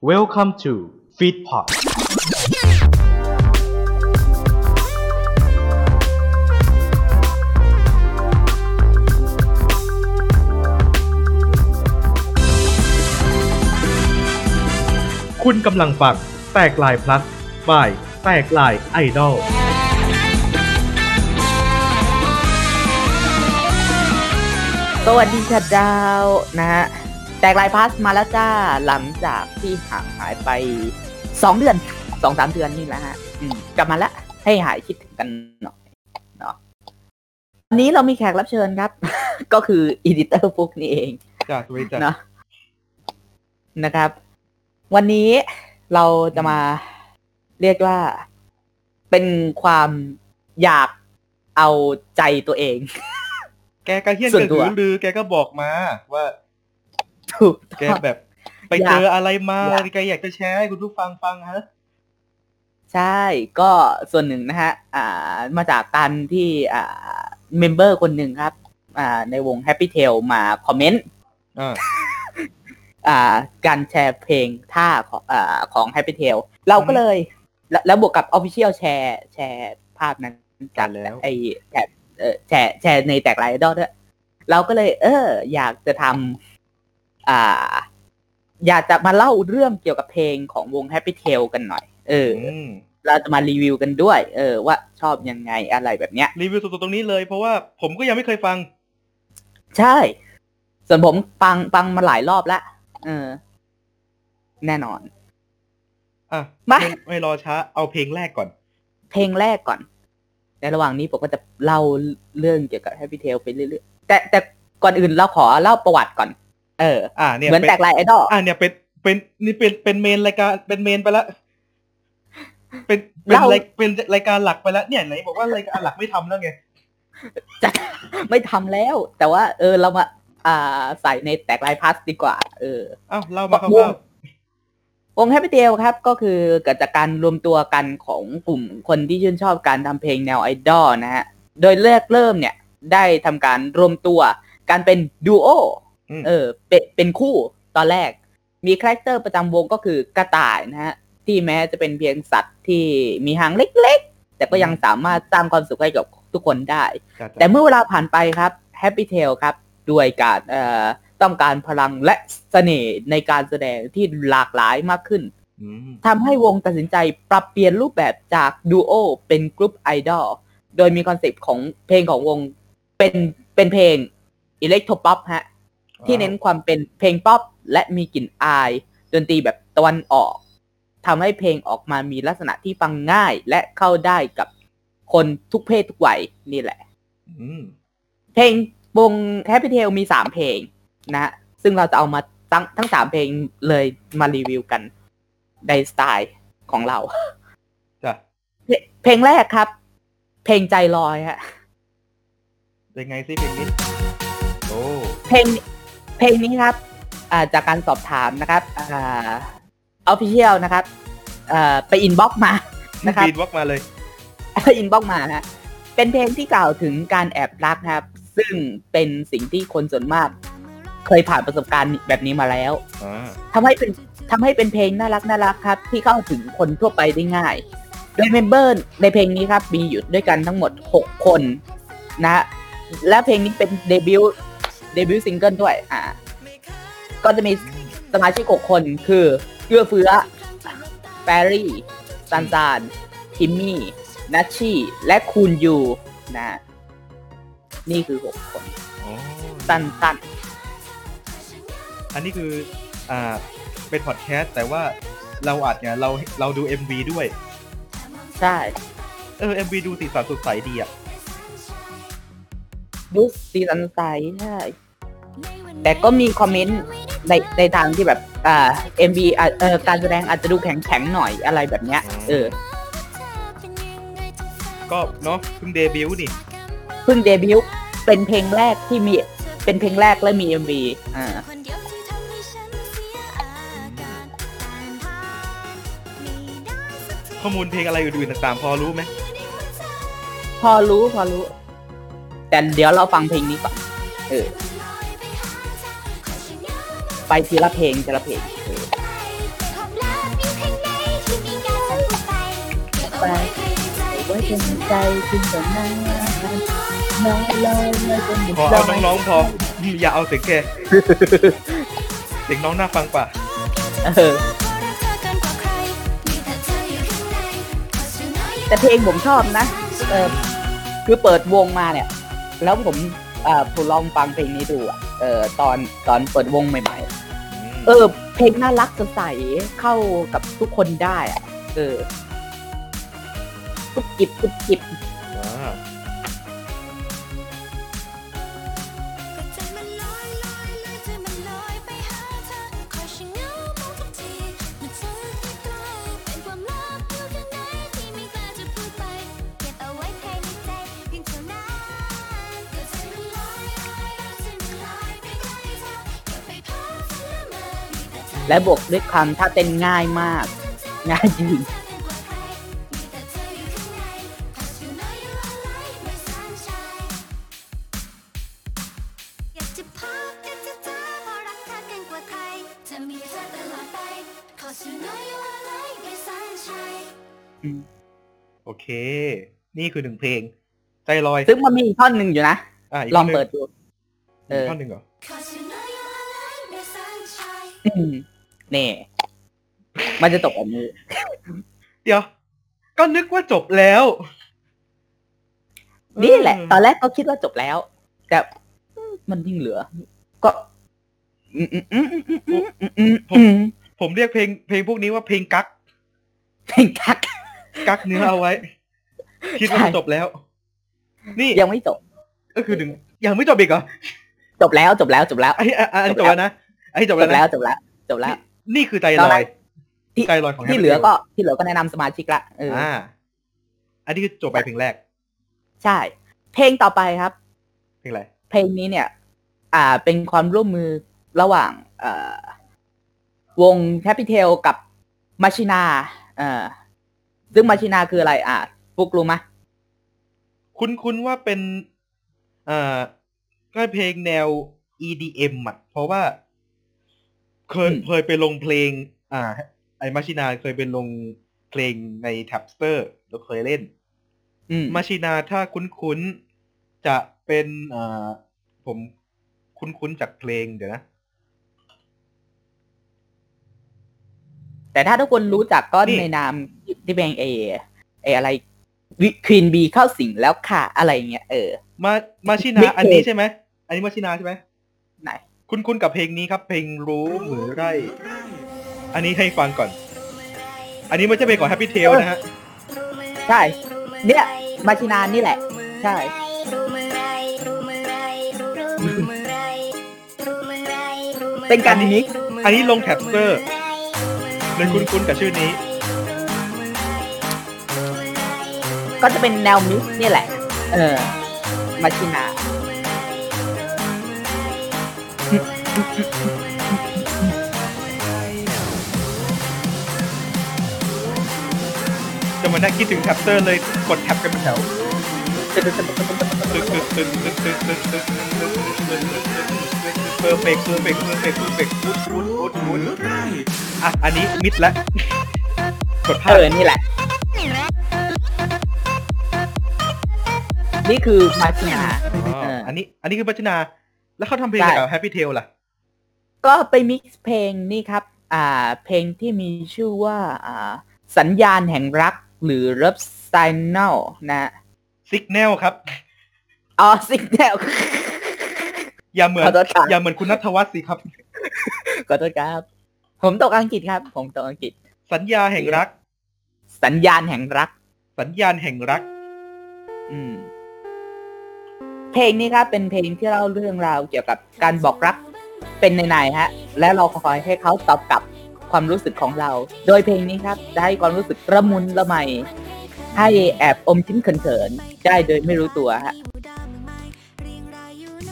Welcome to Feedpot คุณกำลังฟังแตกลายพลัสบายแตกลายไอดอลสวัสดีค่ะดาวนะฮะ แตกลายพาสมาแล้วจ้าหลังจากที่ห่างหายไปสองเดือนสองสามเดือนนี่แหละฮะอืมกลับมาแล้วให้หายคิดถึงกันหน่อยเนาะวันนี้เรามีแขกรับเชิญครับ ก็คืออีดิเตอร์ฟุกนี่เองจากวิจัเนาะนะครับ วันนี้เราจะมาเรียกว่าเป็นความอยากเอาใจตัวเอง แกก็เฮี้ยนส่วกนระตัหืวอรือแกก็บอกมาว่า ถูกแกต้องแบบ ไปอยากเจออะไรมาอยากแกอยากจะแชร์ให้คุณผู้ฟังฟังฮะใช่ก็ส่วนหนึ่งนะฮะ อ่ามาจากการที่อ่าเมมเบอร์คนหนึ่งครับ อ่า ในวง Happy Tail มาคอมเมนต์อ่าอ่าการแชร์เพลงท่าของอ่าของ Happy Tail เราก็เลย แล้วแล้วบวกกับ Official แชร์แชร์ภาพนั้นจากแล้วไอแชร์เออแชร์แชร์ในแตกไลน์ดอลด้วยเราก็เลย เออ อยากจะทำ อ่า อยากจะมาเล่าเรื่องเกี่ยวกับเพลงของวง Happy Tail กันหน่อย เอออืมเราจะมารีวิวกันด้วย เออ ว่าชอบยังไงอะไรแบบเนี้ย รีวิวสดๆตรงนี้เลยเพราะว่าผมก็ยังไม่เคยฟัง ใช่ ส่วนผมฟังฟังมาหลายรอบแล้วเออ แน่นอนอะมาไม่ไม่รอช้า เอาเพลงแรกก่อน เพลงแรกก่อน ในระหว่างนี้ผมก็จะเล่าเรื่องเกี่ยวกับ Happy Tail ไปเรื่อยๆแต่แต่ก่อนอื่นเราขอเล่าประวัติก่อน เอออ่าเนี่ยเหมือนป็แตกลายไอดอลอ่าเนี่ยเป็นเป็นนี่เป็นเป็นเมนรายการเป็นเมนไปแล้วเป็นเป็นเล่ารายเป็นรายการหลักไปแล้วเนี่ยไหนบอกว่ารายการหลักไม่ทำแล้วไงจะไม่ทำแล้ว แต่ว่า เออเรามา อ่าใส่ในแตกไลน์พลัสดีกว่า เอออ้าวเล่ามาครับวงว่าวง Happy Tail ครับ ก็คือเกิดจากการรวมตัวกันของกลุ่มคนที่ชื่นชอบการทำเพลงแนวไอดอลนะฮะ โดยแรกเริ่มเนี่ย ได้ทำการรวมตัวกันเป็นดูโอม เออเป็นเป็นคู่ตอนแรก มีคาแรคเตอร์ประจำวงก็คือกระต่ายนะฮะ ที่แม้จะเป็นเพียงสัตว์ที่มีหางเล็กๆ แต่ก็ยังสามารถสร้างความสุขให้กับทุกคนได้จ้ะแต่เมื่อเวลาผ่านไปครับ Happy Tail ครับ ด้วยการเอ่อต้องการพลังและเสน่ห์ในการแสดงที่หลากหลายมากขึ้นอืมทำให้วงตัดสินใจปรับเปลี่ยนรูปแบบจากดูโอเป็นกรุ๊ปไอดอลโดยมีคอนเซปต์ของเพลงของวงเป็นเป็นเพลงอิเล็กโทรป๊อปฮะ ที่เน้นความเป็นเพลงป๊อปและมีกลิ่นอายดนตรีแบบตะวันออกทำให้เพลงออกมามีลักษณะที่ฟังง่ายและเข้าได้กับคนทุกเพศทุกวัยนี่แหละอืมเพลงวง Happy Tail มีสามเพลงนะฮะซึ่งเราจะเอามาตั้งทั้งสามเพลงเลยมารีวิวกันในสไตล์ของเราจ้ะเพลเพลงแรกครับ เพลงใจลอยฮะเป็นไงซิเพลงนี้โอ้เพลง เพลงนี้ครับอ่าจากการสอบถามนะครับอ่าออฟฟิเชียลนะครับอ่าไป inbox มานะครับบีดวอกมาเลย inbox มาฮะเป็นเพลงที่กล่าวถึงการแอบรักครับ ซึ่งเป็นสิ่งที่คนส่วนมาก เคยผ่านประสบการณ์แบบนี้มาแล้วอ่าทำให้เป็นทำให้เป็นเพลงน่ารักน่ารักครับ ที่เข้าถึงคนทั่วไปได้ง่าย โดย member ในเพลงนี้ครับมีอยู่ด้วยกันทั้งหมด 6 คนนะฮะและเพลงนี้เป็น debut debut single ด้วย อ่า ก็จะมีสมาชิก 6 คนคือเอื้อเฟื้อแฟรี่ซันซานทิมมี่ นัชชี่ และคูนยูนะ นี่คือ 6 คนอ๋อสั้นอันนี้คือ อ่า เป็นพอดแคสต์แต่ว่าเราอัดเนี่ยเราเราดู MV ด้วยๆใช่ เออ MV ดูสีสันสดใสดีอะ ดูสีสันสดใสใช่แต่ก็มีคอมเมนต์ในในทางที่แบบ อ่า MV อะเออการแสดงอาจจะดูแข็งแข็งๆหน่อยอะไรแบบเนี้ย เออ ก็เนาะเพิ่งเดบิวต์นี่เพิ่งเดบิวต์เป็นเพลงแรกที่มีเป็นเพลงแรกและมี MV อ่าข้อมูลเพลงอะไรอื่นๆต่างๆ พอรู้ไหม พอรู้พอรู้ แต่เดี๋ยวเราฟังเพลงนี้ก่อนเออ ไปทีละเพลงทีละเพลงไปไว้เป็นใจจริงแต่นั้นพอเอาน้องๆพออย่าเอาเสียงแกเสียงน้องน่าฟังกว่าแต่เพลงผมชอบนะคือเปิดวงมาเนี่ย แล้วผมเอ่อผมลองฟังเพลงนี้ดูอะเออตอนตอนเปิดวงใหม่ๆ เออ เพลงน่ารักสดใสเข้ากับทุกคนได้อะเออกุบกิบกุบกิบ และบวกด้วยความท่าเต้นง่ายมาก ง่ายจริงโอเค นี่คือหนึ่งเพลง ใจลอย ซึ่งมันมีท่อนหนึ่งอยู่นะอลองเปิดดูท่อนหนึ่งเหรอ นี่ มันจะตกแบนนี้ เดี๋ยว ก็นึกว่าจบแล้ว นี่แหละ ตอนแรกก็คิดว่าจบแล้ว แต่มันยิ่งเหลือ ก็ผมเรียกเพลงเพลงพวกนี้ว่าเพลงกัก เพลงกัก กักเนื้อเอาไว้ คิดว่าจบแล้ว นี่ยังไม่จบ ก็คือหนึ่งยังไม่จบอีกเหรอจบแล้วจบแล้วจบแล้วไอ้จบแล้วนะไอ้จบแล้วจบแล้วจบแล้ว นี่คือใจตลอนแรอยกที่ใจลอยของที่ Happy เหลือ Tail ก็ที่เหลือก็แนะนำสมาชิกละเออออ่า อันนี้คือจบไปเพลงแรก ใช่ เพลงต่อไปครับ เพลงอะไร เพลงนี้เนี่ย อ่าเป็นความร่วมมือระหว่าง เอ่อวง Happy Tail กับมาชินาเอ่อซึ่งมาชินาคืออะไร อ่าฟุกรู้ไหมยคุ้นคุ้นว่าเป็นอ่าก็เพลงแนว EDM อะ เพราะว่า เคยเคยไปลงเพลง อ่า ไอมาชินาเคยไปลงเพลงในแท็บสเตอร์แล้วเคยเล่นอืมมาชินาถ้าคุ้นๆ จะเป็นอ่าผมคุ้นๆจากเพลงเดี๋ยวนะ แต่ถ้าทุกคนรู้จักก็นี่ในนามที่เพลงเอเออะไรวิควีนบีเข้าสิงแล้วค่ะ อะไรเงี้ยเออ มามาชินา Nick อันนี้ Cave ใช่ไหม อันนี้มาชินาใช่ไหมไหน คุ้นๆกับเพลงนี้ครับ เพลงรู้หรือไร อันนี้ให้ฟังก่อน อันนี้ไม่ใช่เพลงของ Happy Tail นะฮะ ใช่ เนี่ย มาชินานี่แหละ ใช่ เป็นการ mix อันนี้ลง Tapster เลยคุ้นๆกับชื่อนี้ ก็จะเป็นแนว mix เนี่ยแหละ เออ Machina จะมานั่งคิดถึง Tapster เลยกด tap กันเป็นแถวพอร์เฟกเพอร์เฟกต์เพอร์เฟกต์เพอร์เฟกต์พูดพูดพูดพูดอะอันนี้มิดล้วกดพลาเออนี่แหละ นี่คือมาชินาอออัอันนี้ อันนี้คือพัชนา แล้วเขาทำเพลงกับ Happy Tail ล่ะ ก็ไปมิกซ์เพลงนี่ครับ อ่า เพลงที่มีชื่อว่าอ่า สัญญาณแห่งรักหรือ Love Signal นะ Signal ครับ อ๋อ Signal อย่าเหมือนขอโทษครับอย่าเหมือนคุณนัทวัฒน์สิครับขอโทษครับ ผมตกอังกฤษครับ ผมตกอังกฤษ สัญญาแห่งรัก สัญญาณแห่งรัก สัญญาณแห่งรัก อืม เพลงนี้ครับเป็นเพลงที่เล่าเรื่องราวเกี่ยวกับการบอกรัก เป็นในๆฮะ และเราคอยให้เขาตอบกลับความรู้สึกของเรา โดยเพลงนี้ครับจะให้ความรู้สึกระมุนละไมให้แอบอมชิ้นเขินๆได้โดยไม่รู้ตัวฮะ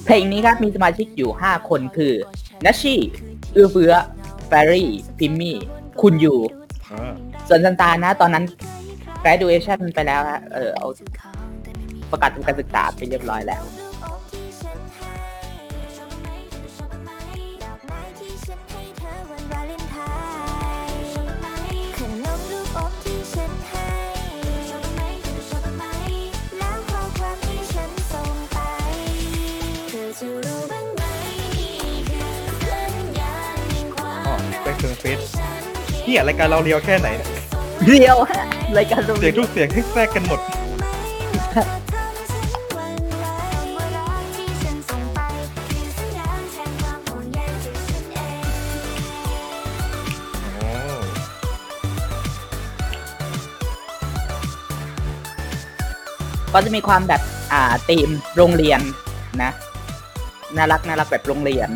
เพลงนี้ครับมีสมาชิกอยู่ 5 คนคือนัชชี่อือเฟื้อแฟรี่พิมมี่ คุณอยู่ส่วนซันตานะ ตอนนั้น graduation ไปแล้วฮะเออเอาประกาศการศึกษาไปเรียบร้อยแล้ว สที่รายการเราเรียวแค่ไหนเนี่ยเดียวฮะรายการเราเสียงทุกเสียงให้แทรกกันหมดอ๋อก็จะมีความแบบอ่าธีมโรงเรียนนะ น่ารักน่ารักแบบโรงเรียน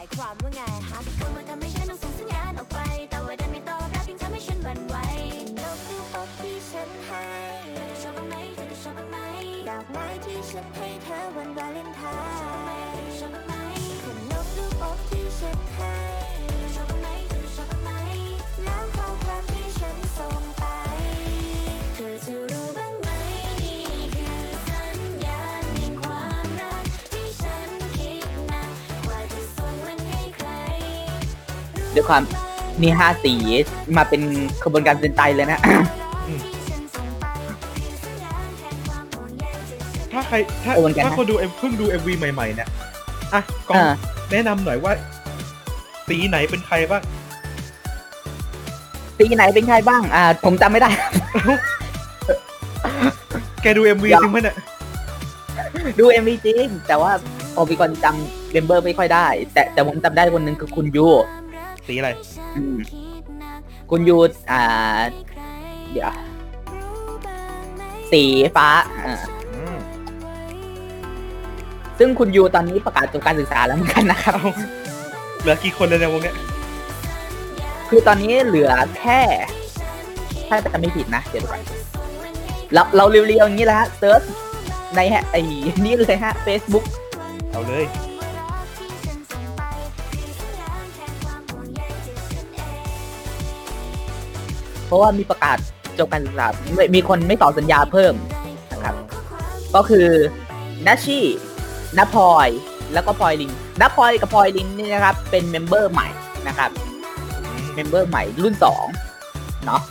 ายความว่าไง ด้วยความมีห้าสีมาเป็นขบวนการเซนไตเลยนะ ถ้าใครถ้าโอนกันนะ ถ้าคนดูเอ็มเพิ่งดู MV ใหม่ๆเนี่ยอะกล้องอ่าแนะนำหน่อยว่า สีไหนเป็นใครบ้างสีไหนเป็นใครบ้าง อ่า ผมจำไม่ได้ แกดู MV เดี๋ยวจริงไหมเนี่ยดู MV จริง แต่ว่าโอปิกอนจำเมมเบอร์ไม่ค่อยได้ แต่แต่ผมจำได้คนหนึ่งคือคุณยู สีอะไร อืมคุณยูอ่า เดี๋ยว สีฟ้าอ่าอืมซึ่งคุณยูตอนนี้ประกาศจบการศึกษาแล้วเหมือนกันนะครับเอ้าเหลือกี่คนเลยในวงเนี้ยคือตอนนี้เหลือแค่ ถ้าจะไม่ผิดนะเดี๋ยวดูก่อนเราเราเรียวๆอย่างนี้แหละฮะ search ในฮะไอ้นี่เลยฮะ Facebook เอาเลย เพราะว่ามีประกาศจบการศึกษาไม่มีคนไม่ต่อสัญญาเพิ่มนะครับ ก็คือนัชชี่นพลอย แล้วก็พลอยลินนพลอยกับพลอยลินนี่นะครับ เป็น member ใหม่นะครับ member ใหม่รุ่นสองเนาะ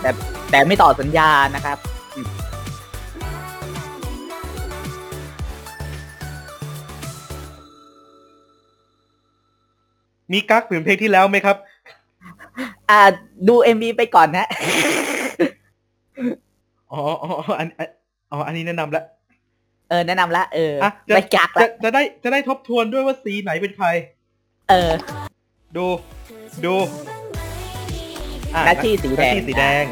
แต่แต่ไม่ต่อสัญญานะครับมีกั๊กเหมือนเพลงที่แล้วไหมครับ อ่า ดู MV ไปก่อนนะอ๋ออ๋ออ๋ออันอันอ๋ออันนี้แนะนำแล้วเออแนะนำละเอออะจะไปกักจะละจะได้จะได้ทบทวนด้วยว่าสีไหนเป็นใคร เออ ดูดูอะนัชชี่สีแดงนัชชี่สีแดง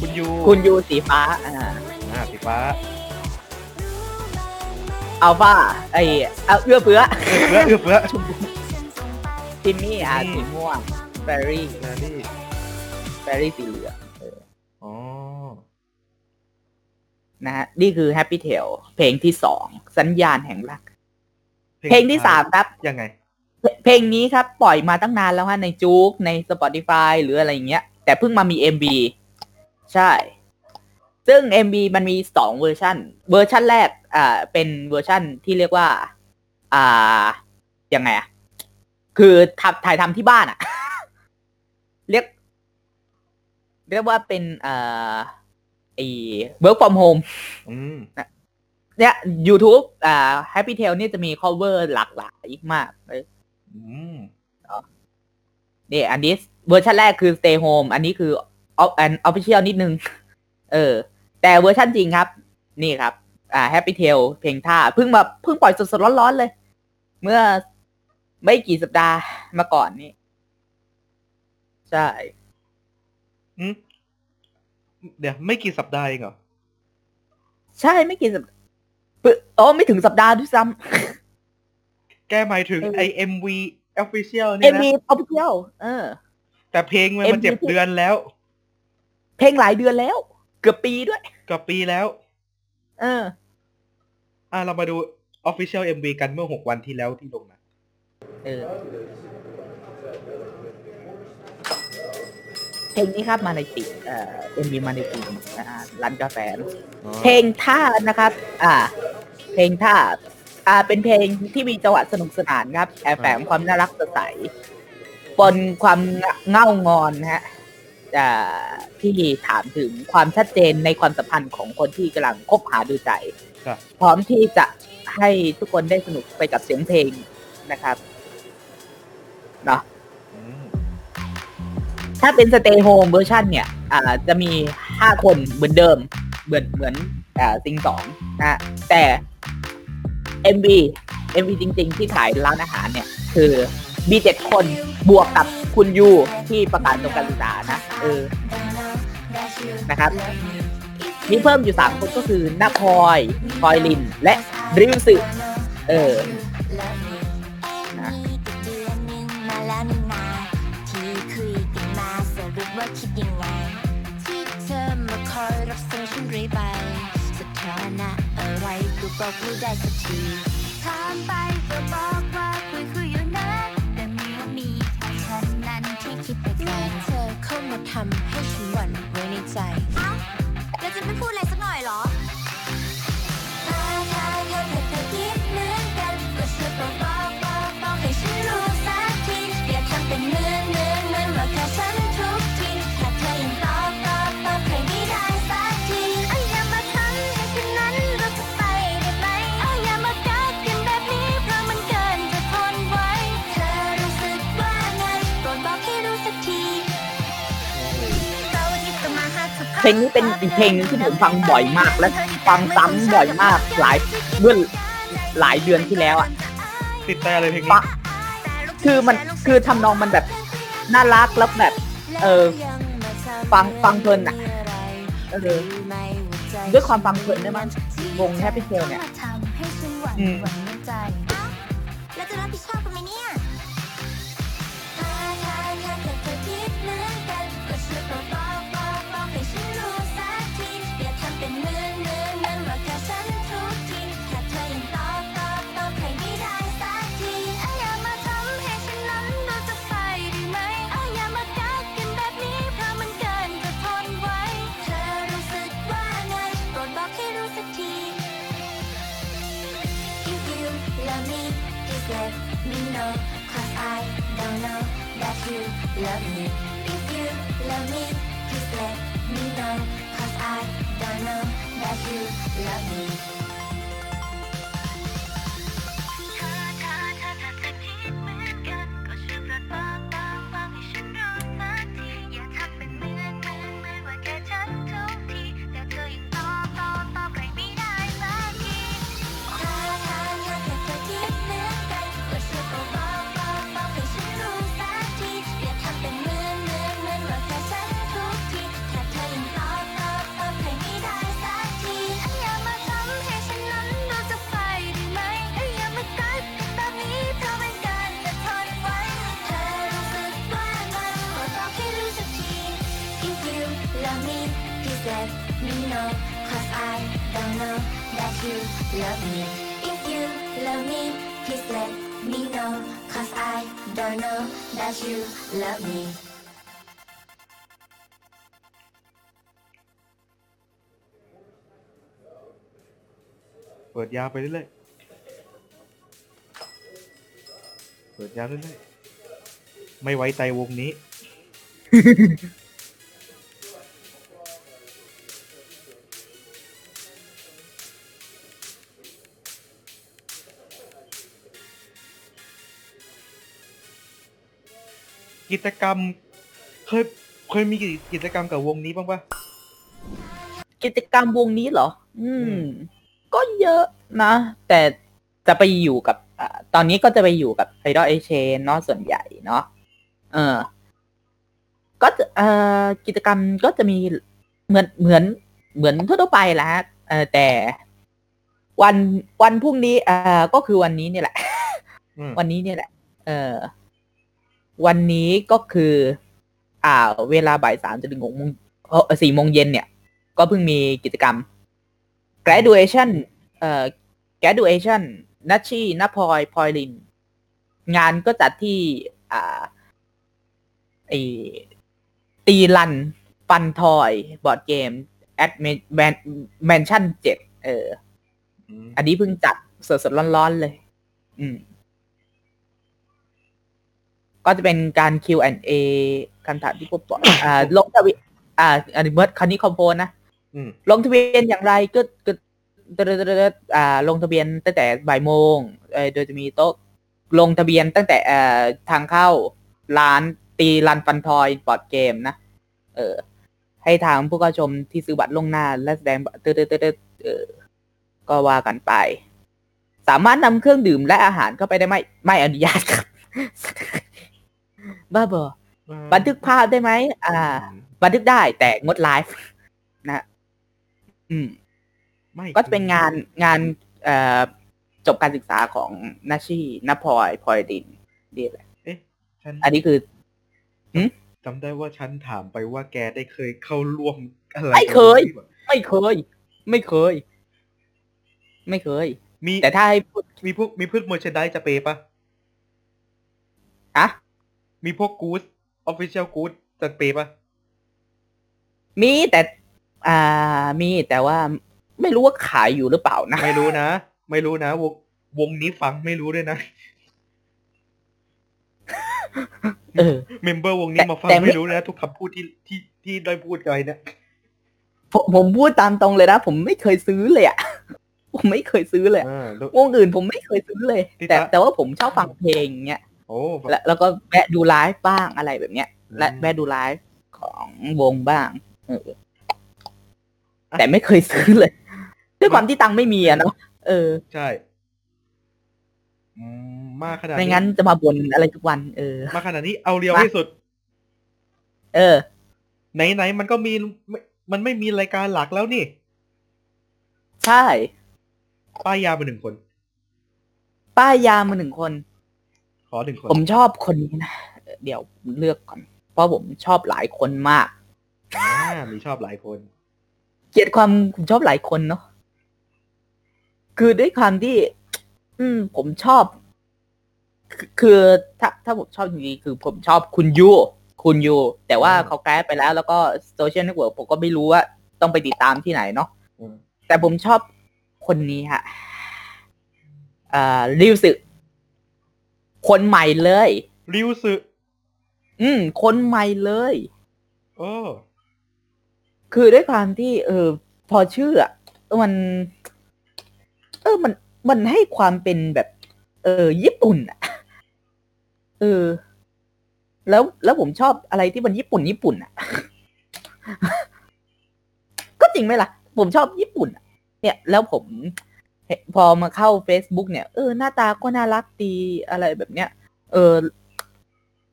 คุณยูคุณยูสีฟ้า อ่าอ่าสีฟ้าอัลฟาไอเอาเอื้อเฟื้อเอื้อเอื้อเฟื้ อทิมมี่อะอืมสีม่วงแฟรี่แมรี่แฟรี่สีเหลืองเอออ๋อนะฮะนี่คือ Happy Tail เพลงที่สองสัญญาณแห่งรัก เพลงที่สามครับ ยังไงเพเพลงนี้ครับ ปล่อยมาตั้งนานแล้วฮะใน JOOX ใน Spotify หรืออะไรอย่างเงี้ย แต่เพิ่งมามี MV ใช่ ซึ่ง MV มันมีสองเวอร์ชันเวอร์ชันแรก อ่า เป็นเวอร์ชันที่เรียกว่า อ่า ยังไงอะ คือทำถ่ายทำที่บ้านอะเรียก เรียกว่าเป็นอ่าไอ้ work from home อืมเนี่ย YouTube อ่า Happy Tail นี่จะมี cover หลากหลายมากเลยอืมนี่อันนี้เวอร์ชันแรกคือ Stay Home อันนี้คือออัน official นิดนึง เออ แต่เวอร์ชันจริงครับ นี่ครับ อ่า Happy Tail เพลงท่าเพิ่งมาเพิ่งปล่อยสดๆร้อนๆเลย เมื่อ ไม่กี่สัปดาห์มาก่อนนี่ใช่อืมเดี๋ยวไม่กี่สัปดาห์เองเหรอ ใช่ไม่กี่สัปดาห์เพิ่งอ๋อไม่ถึงสัปดาห์ด้วยซ้แกหมายถึงเออไอ MV official ำเนี่ย MV นะ Official เออ แต่เพลงมันมัน MV เจ็บเดือนแล้ว เพลงหลายเดือนแล้ว เกือบปีด้วยกับปีแล้ว เออ อะเรามาดู official MV กันเมื่อหกวันที่แล้วที่ลงนะ เออเพลงนี้ครับมาในติดเอ่อเอ็มบีมาในติดอ่าร้านกาแฟเพลงท่านะครับ อ่า เพลงท่า อ่า เป็นเพลงที่มีจังหวะสนุกสนานครับแอบแฝงความน่ารักสดใสปนความเง่างอนนะฮะจะที่ถามถึงความชัดเจนในความสัมพันธ์ของคนที่กำลังคบหาดูใจครับพร้อมที่จะให้ทุกคนได้สนุกไปกับเสียงเพลงนะครับ เนาะถ้าเป็น Stay Home เวอร์ชันเนี่ย อ่า จะมีห้าคนเหมือนเดิม เหมือนเหมือน อ่าซิงสองนะแต่ MV MV จริง ๆ ที่ถ่ายร้านอาหารเนี่ย คือมีเจ็ดคนบวกกับคุณยูที่ประกาศจบการศึกษานะเออนะครับ มีเพิ่มอยู่สามคนก็คือนาพลอยพลอยลิน และริวสึเออ ยังไง ที่เธอมาคอยรับส่งฉันเรื่อยไปสถานะอะไรก็บอกไม่ได้สักทีถามไปก็บอกว่าคุยคุยอยู่นะแต่มีว่ามีแค่ฉันนั้นที่คิดไปไกลเธอเข้ามาทำให้ฉันหวั่นไว้ในใจ เอ้าแล้วจะไม่พูดอะไรสักหน่อยเหรอ ลงนี้เป็นอีกเพลงหนึงที่ผมฟังบ่อยมาก และฟังซ้ำบ่อยมากหลายเมื่อหลายเดือนที่แล้วอะ ติดแต่เลยเพลงฟันี้งคือมันคือทำนองมันแบบน่ารักแล้วแบบ เออ ฟังฟังเพลินอะเออด้วยความฟังเพลินด้วยมั้งวง Happy Tail เนี่ย อืมแล้วจะรับผิดชอบกันไหมเนี่ยถ้า you love me. That you love me เปิดยาวไปเรื่อยๆเปิดยาวเรื่อยๆไม่ไว้ใจวงนี้ กิจกรรม เคยเคยมีกิจกรรมกับวงนี้บ้างปะกิจกรรมวงนี้เหรอ อืมอืมก็เยอะนะ แต่จะไปอยู่กับอ่าตอนนี้ก็จะไปอยู่กับไอดอลเอเชนเนาะส่วนใหญ่เนาะเออ ก็จะเอ่อกิจกรรมก็จะมีเหมือนเหมือนเหมือนทั่วๆไปแหละฮะเออแต่วันวันพรุ่งนี้เอ่อก็คือวันนี้เนี่ยแหละอืมวันนี้เนี่ยแหละ เออ วันนี้ก็คือ อ่า เวลาบ่ายสามจนถึงหกโมงเอ่อสี่โมงเย็นเนี่ย ก็เพิ่งมีกิจกรรม graduation เอ่อ graduation นัชชีนพลอยพลอยลิน งานก็จัดที่ อ่าไอตีลัน ปันทอยบอร์ดเกมแอดแมนชั่นเจ็ดเอออืมอันนี้เพิ่งจัดสดๆร้อนๆเลย อืม ก็จะเป็นการ Q&A การถามที่พวกบอกอ่าลงทะเบียนอ่าอันนี้เมื่อคันนี้คอมโพนนะอืมลงทะเบียนอย่างไรก็ก็เดดเดดอ่าลงทะเบียนตั้งแต่บ่ายโมงเอ่อโดยจะมีโต๊ะลงทะเบียนตั้งแต่เอ่อทางเข้าร้านตีรันฟันทอยบอร์ดเกมนะ เออ ให้ทางผู้เข้าชมที่ซื้อบัตรล่วงหน้า และแสดงบัตรเดดเดดเออก็ว่ากันไป สามารถนำเครื่องดื่มและอาหารเข้าไปได้ไหมไม่อนุญาตครับ บ้าบอบันทึกภาพได้ไหมอ่า บันทึกได้แต่งดไลฟ์นะอืม ไม่ก็จะเป็นงานงานเอ่อจบการศึกษาของนาชีนพลอยพลอยดินนี่แหละเอ๊ะฉันอันนี้คือจำได้ว่าฉันถามไปว่าแกได้เคยเข้าร่วมอะไรไม่เคยกับไม่เคย ไม่เคย ไม่เคย มีแต่ถ้าให้พูดมีพวกมีพืชเมอร์ชได้จะเปย์ปะอะ มีพวกกู๊ดออฟฟิเชียลกู๊ดจะเปย์ปะมีแต่ อ่า มีแต่ว่าไม่รู้ว่าขายอยู่หรือเปล่านะ ไม่รู้นะ ไม่รู้นะวงวงนี้ฟังไม่รู้ด้วยนะ เออ member วงนี้แต่มาฟังแต่ไม่ ไม่รู้นะทุกคำพูดที่ที่ที่ได้พูดไปเนี่ยผมผมพูดตามตรงเลยนะ ผมไม่เคยซื้อเลยอะ ผมไม่เคยซื้อเลยอะอ่าแล้ว วงอื่นผมไม่เคยซื้อเลยที่แต่ตะ แต่ว่าผมชอบฟังเพลงเงี้ย โอ้แล้วแล้วก็แวะดูไลฟ์บ้างอะไรแบบเนี้ย และอืมแวะดูไลฟ์ของวงบ้างเออแต่ไม่เคยซื้อเลยด้วยความที่ตังค์ไม่มีอะเนาะเออ ใช่อืมมากขนาดไม่งั้นจะมาบ่นอะไรทุกวัน เออมาขนาดนี้เอาเรียวมาที่สุด เออ ไหนไหนๆมันก็มีไม่มันไม่มีรายการหลักแล้วนี่ ใช่ ป้ายยามาหนึ่งคน ป้ายยามาหนึ่งคนข อหนึ่งคน ผมชอบคนนี้นะ เดี๋ยวเลือกก่อน เพราะผมชอบหลายคนมาก อ่า มีชอบหลายคน เกลียดความผมชอบหลายคนเนาะ คือด้วยความที่ อืม ผมชอบ คือคือถ้าถ้าผมชอบจริงๆคือผมชอบคุณยู คุณยู แต่ว่าอืมเขาแก้ไปแล้ว แล้วก็ social network ผมก็ไม่รู้ว่า ต้องไปติดตามที่ไหนเนาะอืมแต่ผมชอบคนนี้ฮะ อ่าริวสึ คนใหม่เลย ริวสึอืม คนใหม่เลยโอ้คือด้วยความที่ เออ พอชื่ออะมัน เออมันมันให้ความเป็นแบบ เออ ญี่ปุ่นอะเออ แล้วแล้วผมชอบอะไรที่มันญี่ปุ่นญี่ปุ่นอะ ก็จริงไหมล่ะ ผมชอบญี่ปุ่นอะเนี่ย แล้วผมเห็น พอมาเข้า Facebook เนี่ยเออหน้าตาก็น่ารักดีอะไรแบบเนี้ย เออ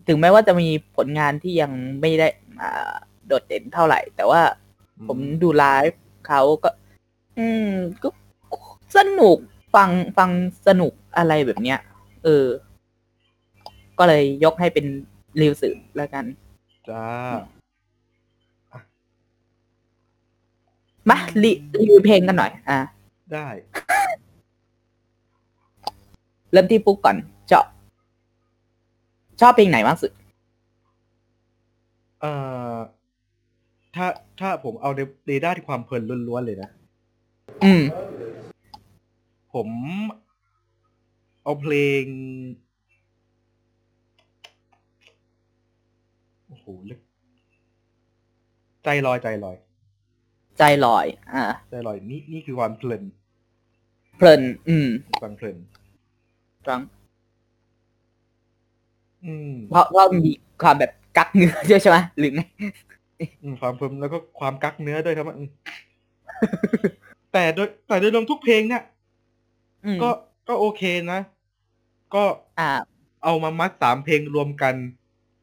ถึงแม้ว่าจะมีผลงานที่ยังไม่ได้อ่าโดดเด่นเท่าไหร่ แต่ว่าผมดูไลฟ์เขาก็ อืม ก็สนุกฟังฟังสนุกอะไรแบบเนี้ย เออ ก็เลยยกให้เป็นรีวสื่อแล้วกัน จ้ามารีรีวิวเพลงกันหน่อย อะได้ เริ่มที่ปุ๊กก่อนเจาะชอบเพลงไหนมากสุด เอ่อ ถ้าถ้าผมเอาในเรดาร์ที่ความเพลินล้วนๆเลยนะ อืม ผม เอาเพลง โอ้โหลึกใจลอยใจลอย ใจลอย อ่า ใจลอยนี่นี่คือความเพลิน เพลิน อืม ความเพลิน ฟังอืมเพราะเพราะมีความแบบกักเนื้อด้วยใช่ไหมหรือไงอืมความเพลินแล้วก็ความกักเนื้อด้วยครับอืมแต่โดยแต่โดยรวมทุกเพลงเนี่ยอืมก็ก็โอเคนะ ก็อ่าเอามามัดสามเพลงรวมกัน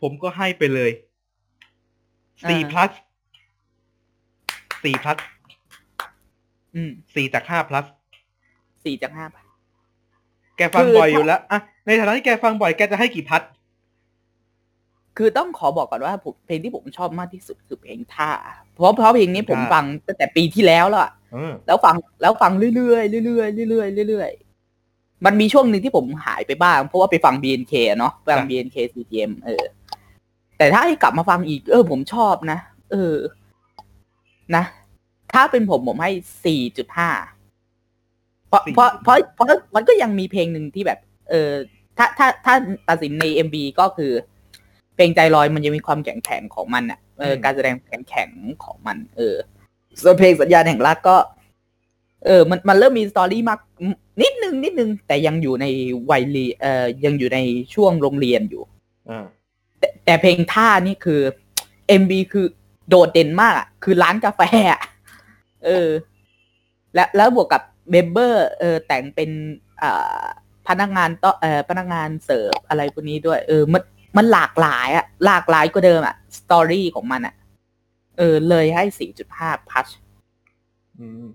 ผมก็ให้ไปเลยสี่อ่า plus สี่ plus อืมสี่จากห้า plus สี่จากห้า แกฟังคือบ่อยถ้าอยู่แล้วอะในฐานะที่แกฟังบ่อยแกจะให้กี่พัด คือต้องขอบอกก่อนว่าผมเพลงที่ผมชอบมากที่สุดคือเพลงท่า เพราะเพราะเพลงนี้ผมท่าฟังตั้งแต่ปีที่แล้วแล้วอะเออแล้วฟังแล้วฟังเรื่อยๆเรื่อยๆเรื่อยๆเรื่อยๆมันมีช่วงหนึ่งที่ผมหายไปบ้าง เพราะว่าไปฟัง BNK อะเนาะฟัง BNK CGM เออ แต่ถ้าให้กลับมาฟังอีก เออ ผมชอบนะเออ นะ ถ้าเป็นผมผมให้สี่จุดห้า เพราะสี่เพราะเพราะเพราะมันก็ยังมีเพลงหนึ่งที่แบบ เออถ้าถ้าถ้าตัดสินในเอ็มบีก็คือ เพลงใจลอยมันยังมีความแข็งแข็งของมันอะเออการแสดงแข็งแข็งของมัน เออส่วนเพลงสัญญาณแห่งรักก็ เออ มันมันเริ่มมี story มากนิดนึงนิดนึง แต่ยังอยู่ในวัยเรียนเออยังอยู่ในช่วงโรงเรียนอยู่อ่าแต่แต่เพลงท่านี่คือ MV คือโดดเด่นมากอะคือร้านกาแฟอะเออ และแล้วบวกกับ member เออแต่งเป็นอ่าพนักงานต่อเออพนักงานเสิร์ฟอะไรพวกนี้ด้วย เออมันมันหลากหลายอะหลากหลายกว่าเดิมอะสตอรี่ของมันอะเออ เลยให้สี่จุดห้าพัชอืม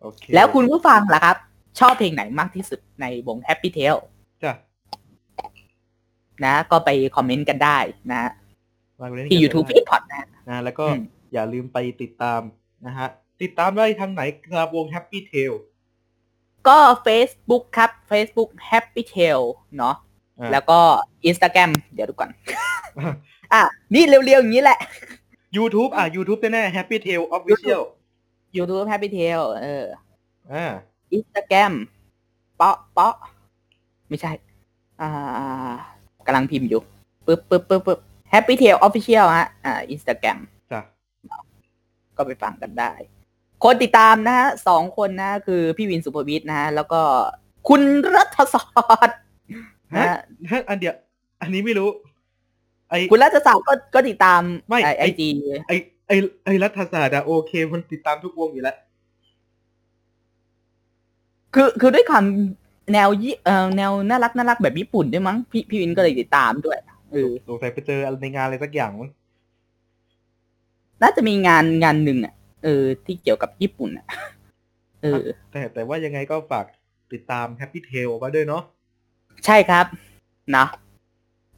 โอเคแล้วคุณผู้ฟังล่ะครับ ชอบเพลงไหนมากที่สุดในวง Happy Tail จ้ะนะ ก็ไปคอมเมนต์กันได้นะวางไว้ในที่นี้ YouTube ก็ f ีได้ดพอดนะนะ แล้วก็อืมอย่าลืมไปติดตามนะฮะ ติดตามได้ทางไหนครับวง Happy Tail ก็ Facebook ครับ Facebook Happy Tail เนาะอ่าแล้วก็ Instagram เดี๋ยวดูก่อน อะ นี่เร็วๆ อย่างนี้แหละ YouTube อะ YouTube แน่ๆ Happy Tail Official YouTube Happy Tail เอออ่า Instagram เปาะเปาะไม่ใช่ อ่ากำลังพิมพ์อยู่ปึ๊บปึ๊บปึ๊บปึ๊บ Happy Tail Official ฮะ อ่า Instagram จ้ะก็ไปฟังกันได้ คนติดตามนะฮะสองคนนะ คือพี่วินสุภวิทย์นะฮะแล้วก็คุณรัฐศาสตร์นะฮะฮะฮะอันเดียว อันนี้ไม่รู้ไอคุณรัฐศาสตร์ก็ก็ติดตามไม่ไอไอ้จีไอไอไอรัฐศาสตร์อะโอเค มันติดตามทุกวงอยู่แล้วคือคือด้วยความแนวยี่เอ่อแนวน่ารักน่ารักแบบญี่ปุ่นด้วยมั้งพี่พี่วินก็เลยติดตามด้วยเออสงสัยไปเจอในงานอะไรสักอย่างมั้งน่าจะมีงานงานหนึ่งอะ เออ ที่เกี่ยวกับญี่ปุ่นอะเออ แต่แต่ว่ายังไงก็ฝากติดตาม Happy Tail มาด้วยเนาะใช่ครับนะ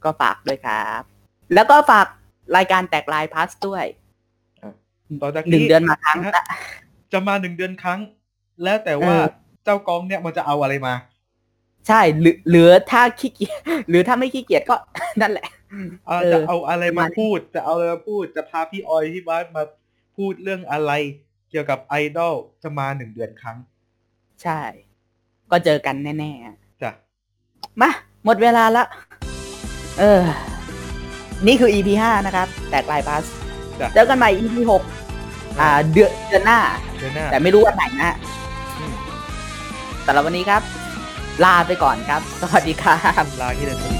ก็ฝากด้วยครับ แล้วก็ฝากรายการแตกลายพาสด้วยต่อจากหนึ่งเดือนมาครั้งนะนะฮะจะมาหนึ่งเดือนครั้ง แล้วแต่ว่าเออเจ้ากองเนี่ยมันจะเอาอะไรมา ใช่หรือหรือถ้าขี้เกียจหรือถ้าไม่ขี้เกียจก็นั่นแหละเอาเออจะเอาอะไรมามาพูด จะเอาอะไรมาพูด จะพาพี่ออยที่บ้านมา พูดเรื่องอะไรเกี่ยวกับไอดอลจะมาหนึ่งเดือนครั้ง ใช่ ก็เจอกันแน่ๆจ้ะมา หมดเวลาละ เออ นี่คือ EP ห้านะครับ แตกลายพาสจ้ะเจอกันใหม่ EP หกอ่า เดือนเดือนหน้า เดือนหน้า แต่ไม่รู้วันไหนนะอืมสำหรับวันนี้ครับ ลาไปก่อนครับ สวัสดีครับ ลาที่เดิน